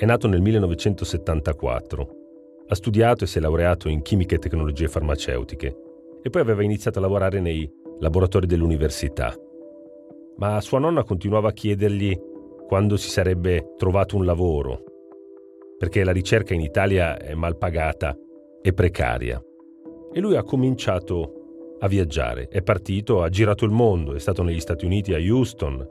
è nato nel 1974. Ha studiato e si è laureato in chimica e tecnologie farmaceutiche e poi aveva iniziato a lavorare nei laboratori dell'università. Ma sua nonna continuava a chiedergli quando si sarebbe trovato un lavoro, perché la ricerca in Italia è mal pagata e precaria. E lui ha cominciato a viaggiare, è partito, ha girato il mondo, è stato negli Stati Uniti a Houston,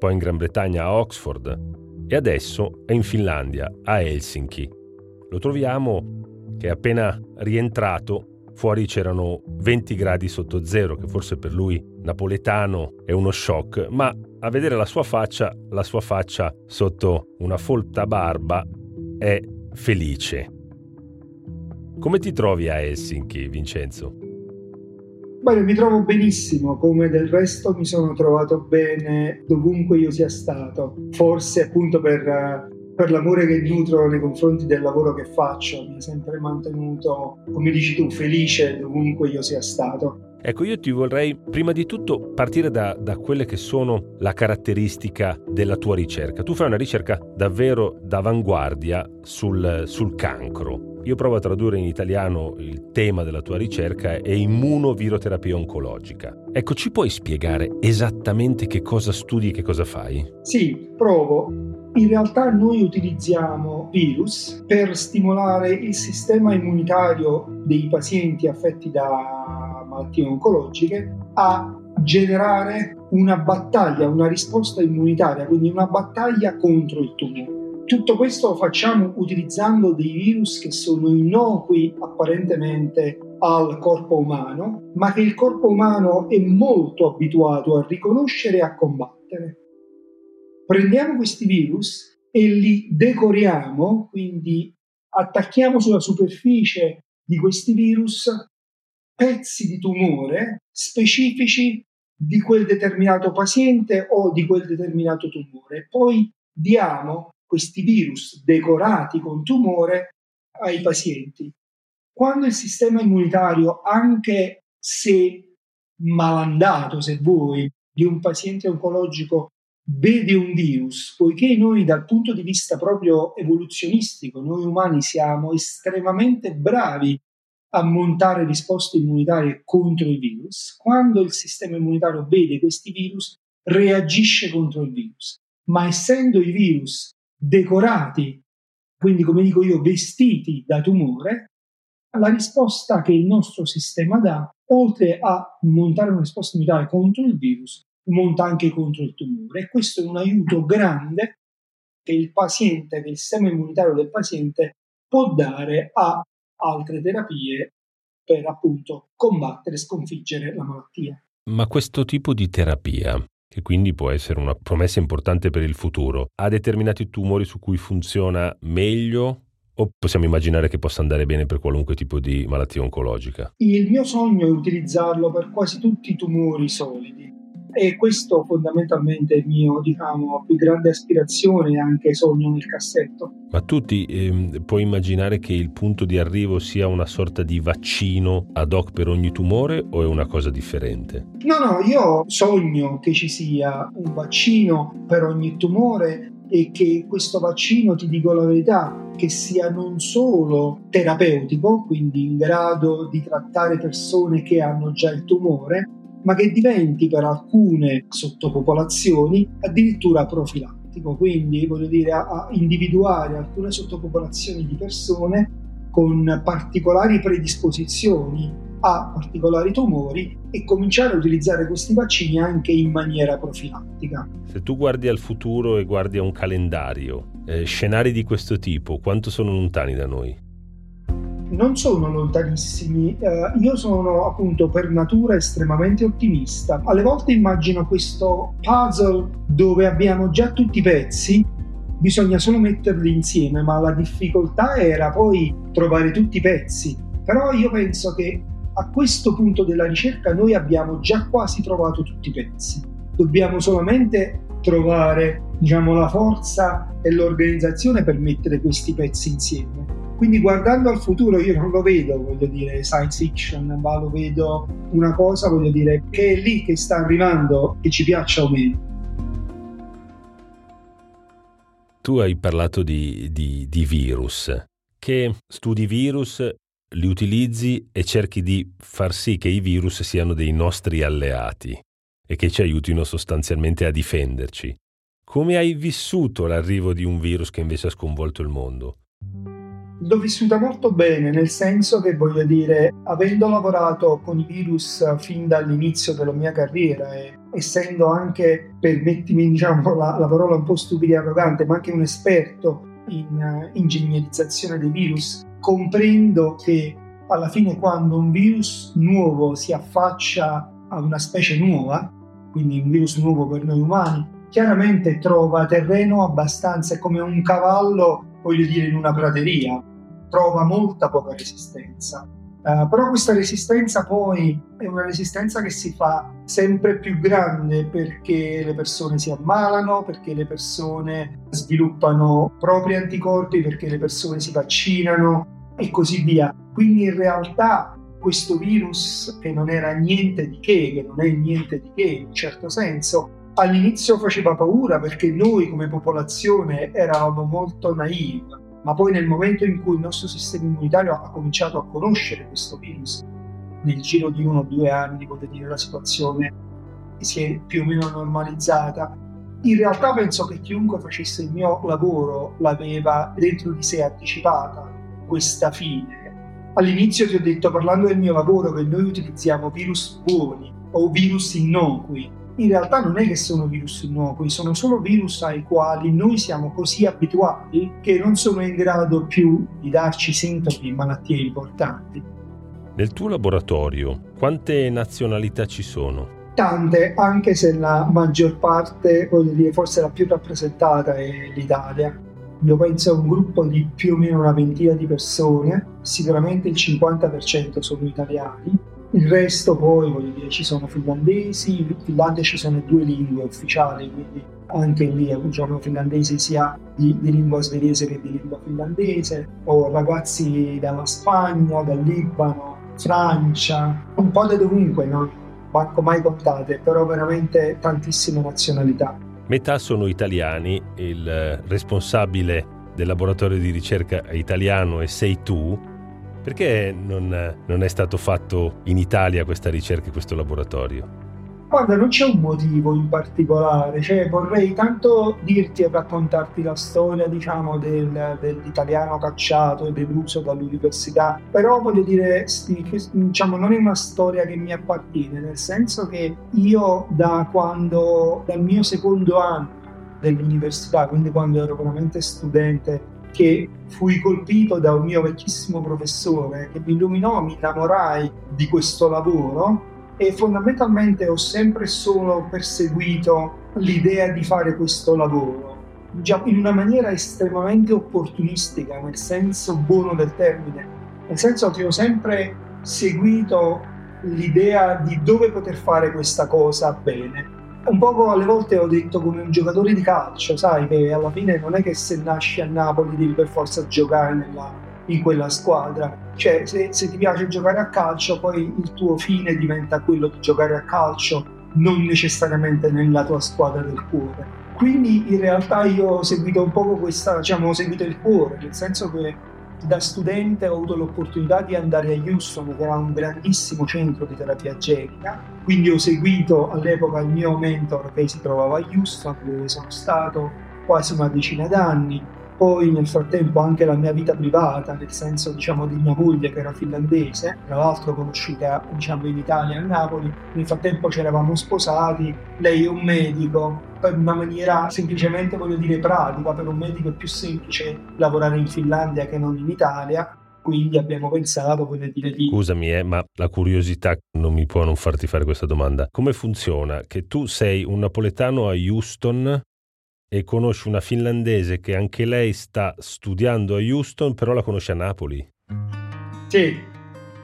poi in Gran Bretagna a Oxford, e adesso è in Finlandia, a Helsinki. Lo troviamo che è appena rientrato, fuori c'erano 20 gradi sotto zero, che forse per lui napoletano è uno shock, ma a vedere la sua faccia, la sua faccia sotto una folta barba è felice. Come ti trovi a Helsinki, Vincenzo? Beh, mi trovo benissimo, come del resto mi sono trovato bene dovunque io sia stato. Forse appunto per, per l'amore che nutro nei confronti del lavoro che faccio, mi ha sempre mantenuto, come dici tu, felice dovunque io sia stato. Ecco, io ti vorrei prima di tutto partire da, da, quelle che sono la caratteristica della tua ricerca. Tu fai una ricerca davvero d'avanguardia sul, sul cancro. Io provo a tradurre in italiano il tema della tua ricerca è immunoviroterapia oncologica. Ecco, ci puoi spiegare esattamente che cosa studi e che cosa fai? Sì, provo. In realtà noi utilizziamo virus per stimolare il sistema immunitario dei pazienti affetti da malattie oncologiche a generare una battaglia, una risposta immunitaria, quindi una battaglia contro il tumore. Tutto questo lo facciamo utilizzando dei virus che sono innocui apparentemente al corpo umano, ma che il corpo umano è molto abituato a riconoscere e a combattere. Prendiamo questi virus e li decoriamo, quindi attacchiamo sulla superficie di questi virus pezzi di tumore specifici di quel determinato paziente o di quel determinato tumore. Poi diamo questi virus decorati con tumore ai pazienti. Quando il sistema immunitario, anche se malandato, se vuoi, di un paziente oncologico vede un virus, poiché noi dal punto di vista proprio evoluzionistico, noi umani siamo estremamente bravi a montare risposte immunitarie contro i virus, quando il sistema immunitario vede questi virus reagisce contro il virus. Ma essendo i virus decorati, quindi come dico io, vestiti da tumore, la risposta che il nostro sistema dà, oltre a montare una risposta immunitaria contro il virus, monta anche contro il tumore. E questo è un aiuto grande che il paziente, che il sistema immunitario del paziente può dare a altre terapie per appunto combattere e sconfiggere la malattia. Ma questo tipo di terapia che quindi può essere una promessa importante per il futuro, ha determinati tumori su cui funziona meglio o possiamo immaginare che possa andare bene per qualunque tipo di malattia oncologica? Il mio sogno è utilizzarlo per quasi tutti i tumori solidi e questo fondamentalmente è il mio, diciamo, più grande aspirazione e anche sogno nel cassetto. Ma tu ti eh, puoi immaginare che il punto di arrivo sia una sorta di vaccino ad hoc per ogni tumore o è una cosa differente? No, no, io sogno che ci sia un vaccino per ogni tumore e che questo vaccino, ti dico la verità, che sia non solo terapeutico, quindi in grado di trattare persone che hanno già il tumore, ma che diventi per alcune sottopopolazioni addirittura profilattico, quindi voglio dire a, individuare alcune sottopopolazioni di persone con particolari predisposizioni a particolari tumori e cominciare a utilizzare questi vaccini anche in maniera profilattica. Se tu guardi al futuro e guardi a un calendario, eh, scenari di questo tipo, quanto sono lontani da noi? Non sono lontanissimi. Eh, io sono appunto per natura estremamente ottimista. Alle volte immagino questo puzzle dove abbiamo già tutti i pezzi, bisogna solo metterli insieme, ma la difficoltà era poi trovare tutti i pezzi. Però io penso che a questo punto della ricerca noi abbiamo già quasi trovato tutti i pezzi. Dobbiamo solamente trovare diciamo, la forza e l'organizzazione per mettere questi pezzi insieme. Quindi guardando al futuro io non lo vedo, voglio dire, science fiction, ma lo vedo una cosa, voglio dire, che è lì che sta arrivando, che ci piaccia o meno. Tu hai parlato di, di, di virus, che studi virus, li utilizzi e cerchi di far sì che i virus siano dei nostri alleati e che ci aiutino sostanzialmente a difenderci. Come hai vissuto l'arrivo di un virus che invece ha sconvolto il mondo? L'ho vissuta molto bene, nel senso che voglio dire, avendo lavorato con i virus fin dall'inizio della mia carriera e essendo anche, permettimi diciamo la, la parola un po' stupida e arrogante, ma anche un esperto in uh, ingegnerizzazione dei virus, comprendo che alla fine quando un virus nuovo si affaccia a una specie nuova, quindi un virus nuovo per noi umani, chiaramente trova terreno abbastanza come un cavallo, voglio dire, in una prateria, trova molta poca resistenza. Uh, però questa resistenza poi è una resistenza che si fa sempre più grande perché le persone si ammalano, perché le persone sviluppano propri anticorpi, perché le persone si vaccinano e così via. Quindi in realtà questo virus che non era niente di che, che non è niente di che in un certo senso, all'inizio faceva paura perché noi come popolazione eravamo molto naive, ma poi nel momento in cui il nostro sistema immunitario ha cominciato a conoscere questo virus, nel giro di uno o due anni, potete dire, la situazione si è più o meno normalizzata. In realtà penso che chiunque facesse il mio lavoro l'aveva dentro di sé anticipata questa fine All'inizio ti ho detto, parlando del mio lavoro, che noi utilizziamo virus buoni o virus innocui. In realtà non è che sono virus innocui, sono solo virus ai quali noi siamo così abituati che non sono in grado più di darci sintomi e malattie importanti. Nel tuo laboratorio, quante nazionalità ci sono? Tante, anche se la maggior parte, voglio dire, forse la più rappresentata è l'Italia io penso a un gruppo di più o meno una ventina di persone, sicuramente il 50% sono italiani, il resto poi, voglio dire, ci sono finlandesi, in Finlandia ci sono due lingue ufficiali, quindi anche lì diciamo finlandesi sia di, di, lingua svedese che di lingua finlandese, o ragazzi dalla Spagna, dal Libano, Francia, un po' da dovunque, non manco mai contate, però veramente tantissime nazionalità. Metà sono italiani, il responsabile del laboratorio di ricerca italiano e sei tu. Perché non, non è stato fatto in Italia questa ricerca e questo laboratorio? Guarda, non c'è un motivo in particolare, cioè vorrei tanto dirti e raccontarti la storia, diciamo, del, dell'italiano cacciato e deluso dall'università, però voglio dire, diciamo, non è una storia che mi appartiene, nel senso che io da quando, dal mio secondo anno dell'università, quindi quando ero veramente studente, che fui colpito da un mio vecchissimo professore che mi illuminò, mi innamorai di questo lavoro e fondamentalmente ho sempre solo perseguito l'idea di fare questo lavoro già in una maniera estremamente opportunistica nel senso buono del termine nel senso che ho sempre seguito l'idea di dove poter fare questa cosa bene un poco alle volte ho detto come un giocatore di calcio sai che alla fine non è che se nasci a Napoli devi per forza giocare nella in quella squadra. Cioè, se, se, ti piace giocare a calcio, poi il tuo fine diventa quello di giocare a calcio, non necessariamente nella tua squadra del cuore. Quindi in realtà io ho seguito un po' questa, diciamo, ho seguito il cuore, nel senso che da studente ho avuto l'opportunità di andare a Houston, che era un grandissimo centro di terapia genica, quindi ho seguito all'epoca il mio mentor che si trovava a Houston, dove sono stato quasi una decina d'anni poi nel frattempo anche la mia vita privata, nel senso diciamo di mia moglie che era finlandese, tra l'altro conosciuta diciamo in Italia a Napoli, nel frattempo ci eravamo sposati, lei è un medico, per una maniera semplicemente voglio dire pratica, per un medico è più semplice lavorare in Finlandia che non in Italia, quindi abbiamo pensato, voglio dire, di... Scusami, eh, ma la curiosità non mi può non farti fare questa domanda. Come funziona che tu sei un napoletano a Houston e conosci una finlandese che anche lei sta studiando a Houston, però la conosce a Napoli. Sì,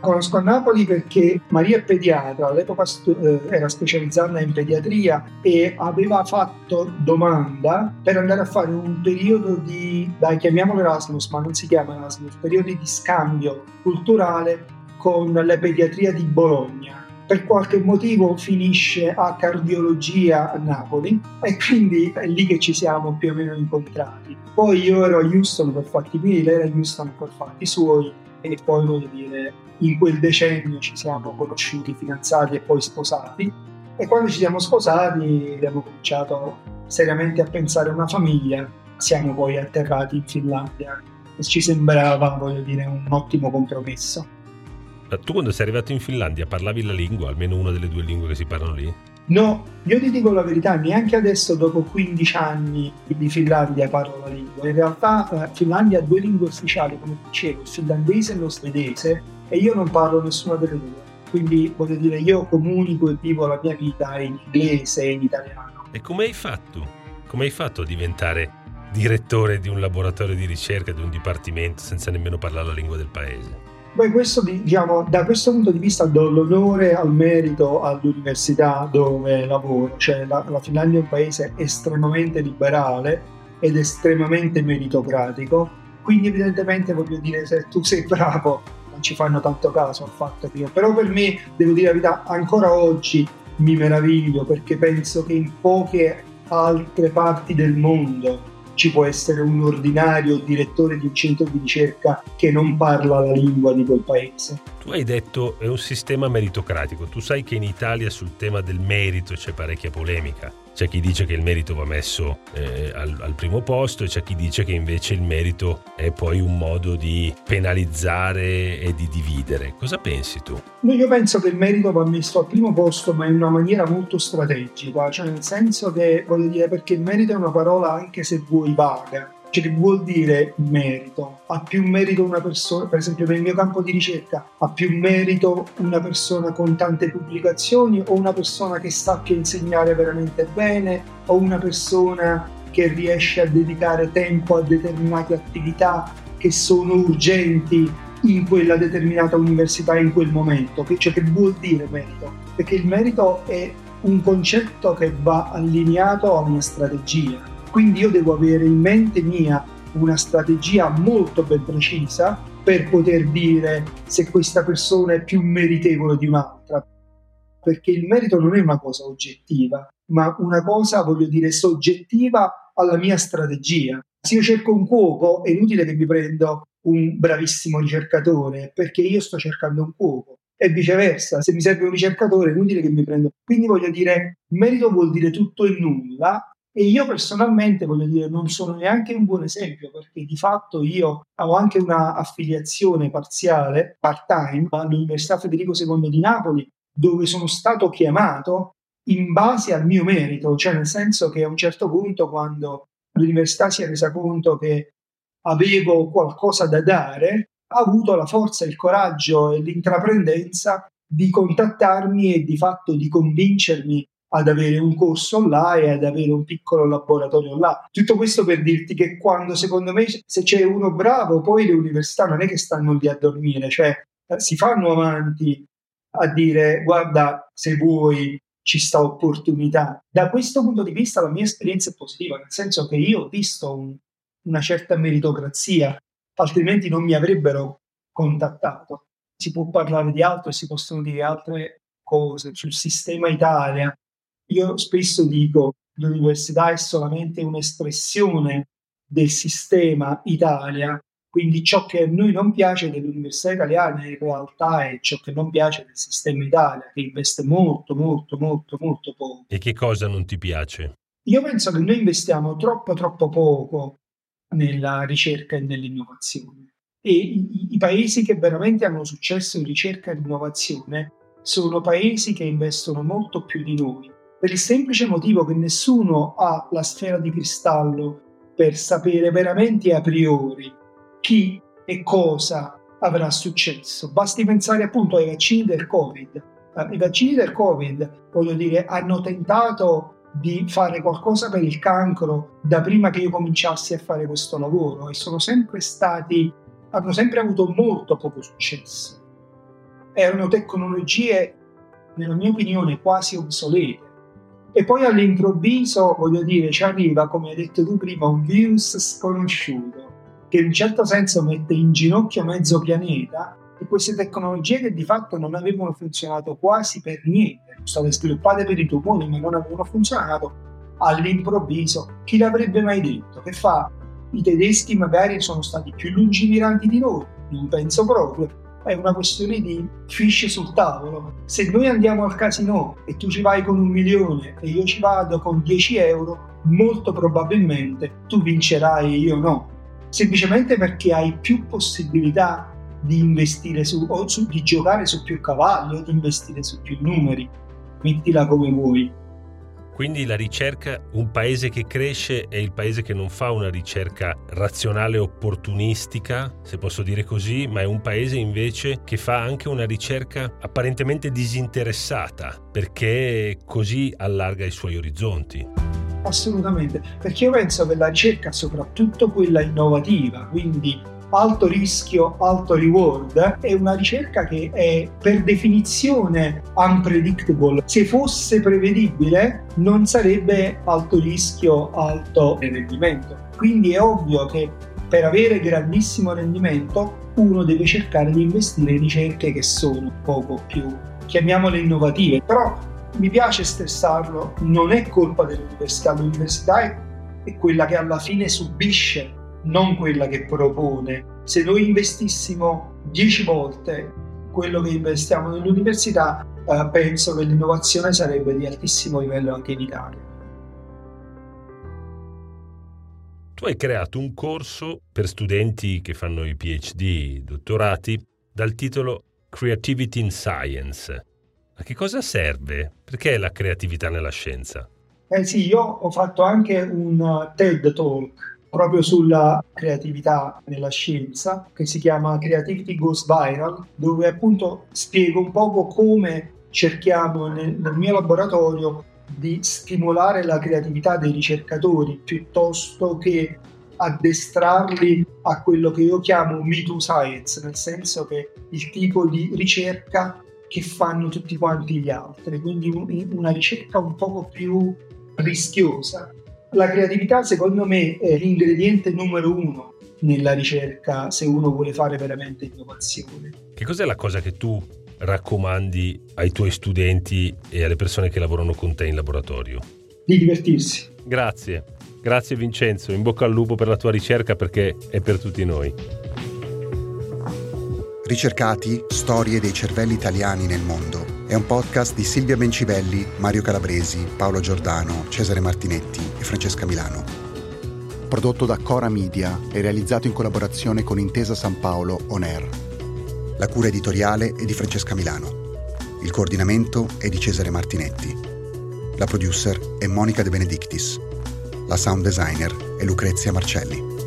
conosco a Napoli perché Maria è pediatra, all'epoca eh, era specializzata in pediatria e aveva fatto domanda per andare a fare un periodo di, dai chiamiamolo Erasmus, ma non si chiama Erasmus, periodo di scambio culturale con la pediatria di Bologna per qualche motivo finisce a cardiologia a Napoli e quindi è lì che ci siamo più o meno incontrati. Poi io ero a Houston per fatti miei, lei era a Houston per fatti suoi e poi voglio dire in quel decennio ci siamo conosciuti, fidanzati e poi sposati e quando ci siamo sposati abbiamo cominciato seriamente a pensare a una famiglia, siamo poi atterrati in Finlandia e ci sembrava, voglio dire, un ottimo compromesso. Tu quando sei arrivato in Finlandia parlavi la lingua, almeno una delle due lingue che si parlano lì? No, io ti dico la verità, neanche adesso dopo 15 anni di Finlandia parlo la lingua. In realtà eh, Finlandia ha due lingue ufficiali, come dicevo, il finlandese e lo svedese, e io non parlo nessuna delle due. Quindi voglio dire, io comunico e vivo la mia vita in inglese e in italiano. E come hai fatto? Come hai fatto a diventare direttore di un laboratorio di ricerca, di un dipartimento, senza nemmeno parlare la lingua del paese? Beh, questo, diciamo, da questo punto di vista do l'onore al merito all'università dove lavoro, cioè la, la Finlandia è un paese estremamente liberale ed estremamente meritocratico, quindi evidentemente voglio dire se tu sei bravo non ci fanno tanto caso al fatto che io, però per me devo dire la verità, ancora oggi mi meraviglio perché penso che in poche altre parti del mondo ci può essere un ordinario direttore di un centro di ricerca che non parla la lingua di quel paese. Tu hai detto è un sistema meritocratico, tu sai che in Italia sul tema del merito c'è parecchia polemica. C'è chi dice che il merito va messo eh, al, al, primo posto e c'è chi dice che invece il merito è poi un modo di penalizzare e di dividere. Cosa pensi tu? Io penso che il merito va messo al primo posto, ma in una maniera molto strategica, cioè nel senso che, voglio dire, perché il merito è una parola anche se vuoi vaga, cioè, che vuol dire merito? Ha più merito una persona, per esempio nel mio campo di ricerca, ha più merito una persona con tante pubblicazioni o una persona che sappia insegnare veramente bene o una persona che riesce a dedicare tempo a determinate attività che sono urgenti in quella determinata università in quel momento. Cioè che vuol dire merito? Perché il merito è un concetto che va allineato a una strategia quindi io devo avere in mente mia una strategia molto ben precisa per poter dire se questa persona è più meritevole di un'altra. Perché il merito non è una cosa oggettiva, ma una cosa, voglio dire, soggettiva alla mia strategia. Se io cerco un cuoco, è inutile che mi prendo un bravissimo ricercatore, perché io sto cercando un cuoco. E viceversa, se mi serve un ricercatore, è inutile che mi prendo. Quindi voglio dire, merito vuol dire tutto e nulla, e io personalmente, voglio dire, non sono neanche un buon esempio perché di fatto io ho anche una affiliazione parziale, part-time, all'Università Federico II di Napoli, dove sono stato chiamato in base al mio merito, cioè nel senso che a un certo punto quando l'università si è resa conto che avevo qualcosa da dare, ha avuto la forza, il coraggio e l'intraprendenza di contattarmi e di fatto di convincermi ad avere un corso là e ad avere un piccolo laboratorio là. Tutto questo per dirti che quando secondo me se c'è uno bravo, poi le università non è che stanno lì a dormire, cioè eh, si fanno avanti a dire guarda se vuoi ci sta opportunità. Da questo punto di vista la mia esperienza è positiva, nel senso che io ho visto un, una certa meritocrazia, altrimenti non mi avrebbero contattato. Si può parlare di altro e si possono dire altre cose sul sistema Italia, io spesso dico che l'università è solamente un'espressione del sistema Italia, quindi ciò che a noi non piace dell'università italiana in realtà è ciò che non piace del sistema Italia, che investe molto, molto, molto, molto poco. E che cosa non ti piace? Io penso che noi investiamo troppo, troppo poco nella ricerca e nell'innovazione. E i, i paesi che veramente hanno successo in ricerca e innovazione sono paesi che investono molto più di noi per il semplice motivo che nessuno ha la sfera di cristallo per sapere veramente a priori chi e cosa avrà successo. Basti pensare appunto ai vaccini del Covid. Eh, I vaccini del Covid, voglio dire, hanno tentato di fare qualcosa per il cancro da prima che io cominciassi a fare questo lavoro e sono sempre stati, hanno sempre avuto molto poco successo. Erano tecnologie, nella mia opinione, quasi obsolete. E poi all'improvviso, voglio dire, ci arriva, come hai detto tu prima, un virus sconosciuto che in un certo senso mette in ginocchio mezzo pianeta e queste tecnologie che di fatto non avevano funzionato quasi per niente state sviluppate per i tumori ma non avevano funzionato, all'improvviso chi l'avrebbe mai detto? Che fa? I tedeschi magari sono stati più lungimiranti di noi, non penso proprio. È una questione di fish sul tavolo. Se noi andiamo al casino e tu ci vai con un milione e io ci vado con 10 euro, molto probabilmente tu vincerai e io no. Semplicemente perché hai più possibilità di investire su, o su, di giocare su più cavalli o di investire su più numeri mettila come vuoi. Quindi la ricerca, un paese che cresce è il paese che non fa una ricerca razionale opportunistica, se posso dire così, ma è un paese invece che fa anche una ricerca apparentemente disinteressata, perché così allarga i suoi orizzonti. Assolutamente, perché io penso che la ricerca, soprattutto quella innovativa, quindi alto rischio, alto reward, è una ricerca che è per definizione unpredictable. Se fosse prevedibile non sarebbe alto rischio, alto rendimento. Quindi è ovvio che per avere grandissimo rendimento uno deve cercare di investire in ricerche che sono poco più, chiamiamole innovative. Però mi piace stressarlo, non è colpa dell'università, l'università è quella che alla fine subisce non quella che propone. Se noi investissimo 10 volte quello che investiamo nell'università, eh, penso che l'innovazione sarebbe di altissimo livello anche in Italia. Tu hai creato un corso per studenti che fanno i PhD, dottorati, dal titolo Creativity in Science. A che cosa serve? Perché la creatività nella scienza? Eh sì, io ho fatto anche un TED Talk proprio sulla creatività nella scienza, che si chiama Creativity Goes Viral, dove appunto spiego un po' come cerchiamo nel, nel mio laboratorio di stimolare la creatività dei ricercatori piuttosto che addestrarli a quello che io chiamo me too science, nel senso che il tipo di ricerca che fanno tutti quanti gli altri, quindi una ricerca un poco più rischiosa la creatività secondo me è l'ingrediente numero uno nella ricerca se uno vuole fare veramente innovazione. Che cos'è la cosa che tu raccomandi ai tuoi studenti e alle persone che lavorano con te in laboratorio? Di divertirsi. Grazie, grazie Vincenzo, in bocca al lupo per la tua ricerca perché è per tutti noi. Ricercati, storie dei cervelli italiani nel mondo è un podcast di Silvia Bencivelli, Mario Calabresi, Paolo Giordano, Cesare Martinetti e Francesca Milano. Prodotto da Cora Media e realizzato in collaborazione con Intesa San Paolo On Air. La cura editoriale è di Francesca Milano. Il coordinamento è di Cesare Martinetti. La producer è Monica De Benedictis. La sound designer è Lucrezia Marcelli.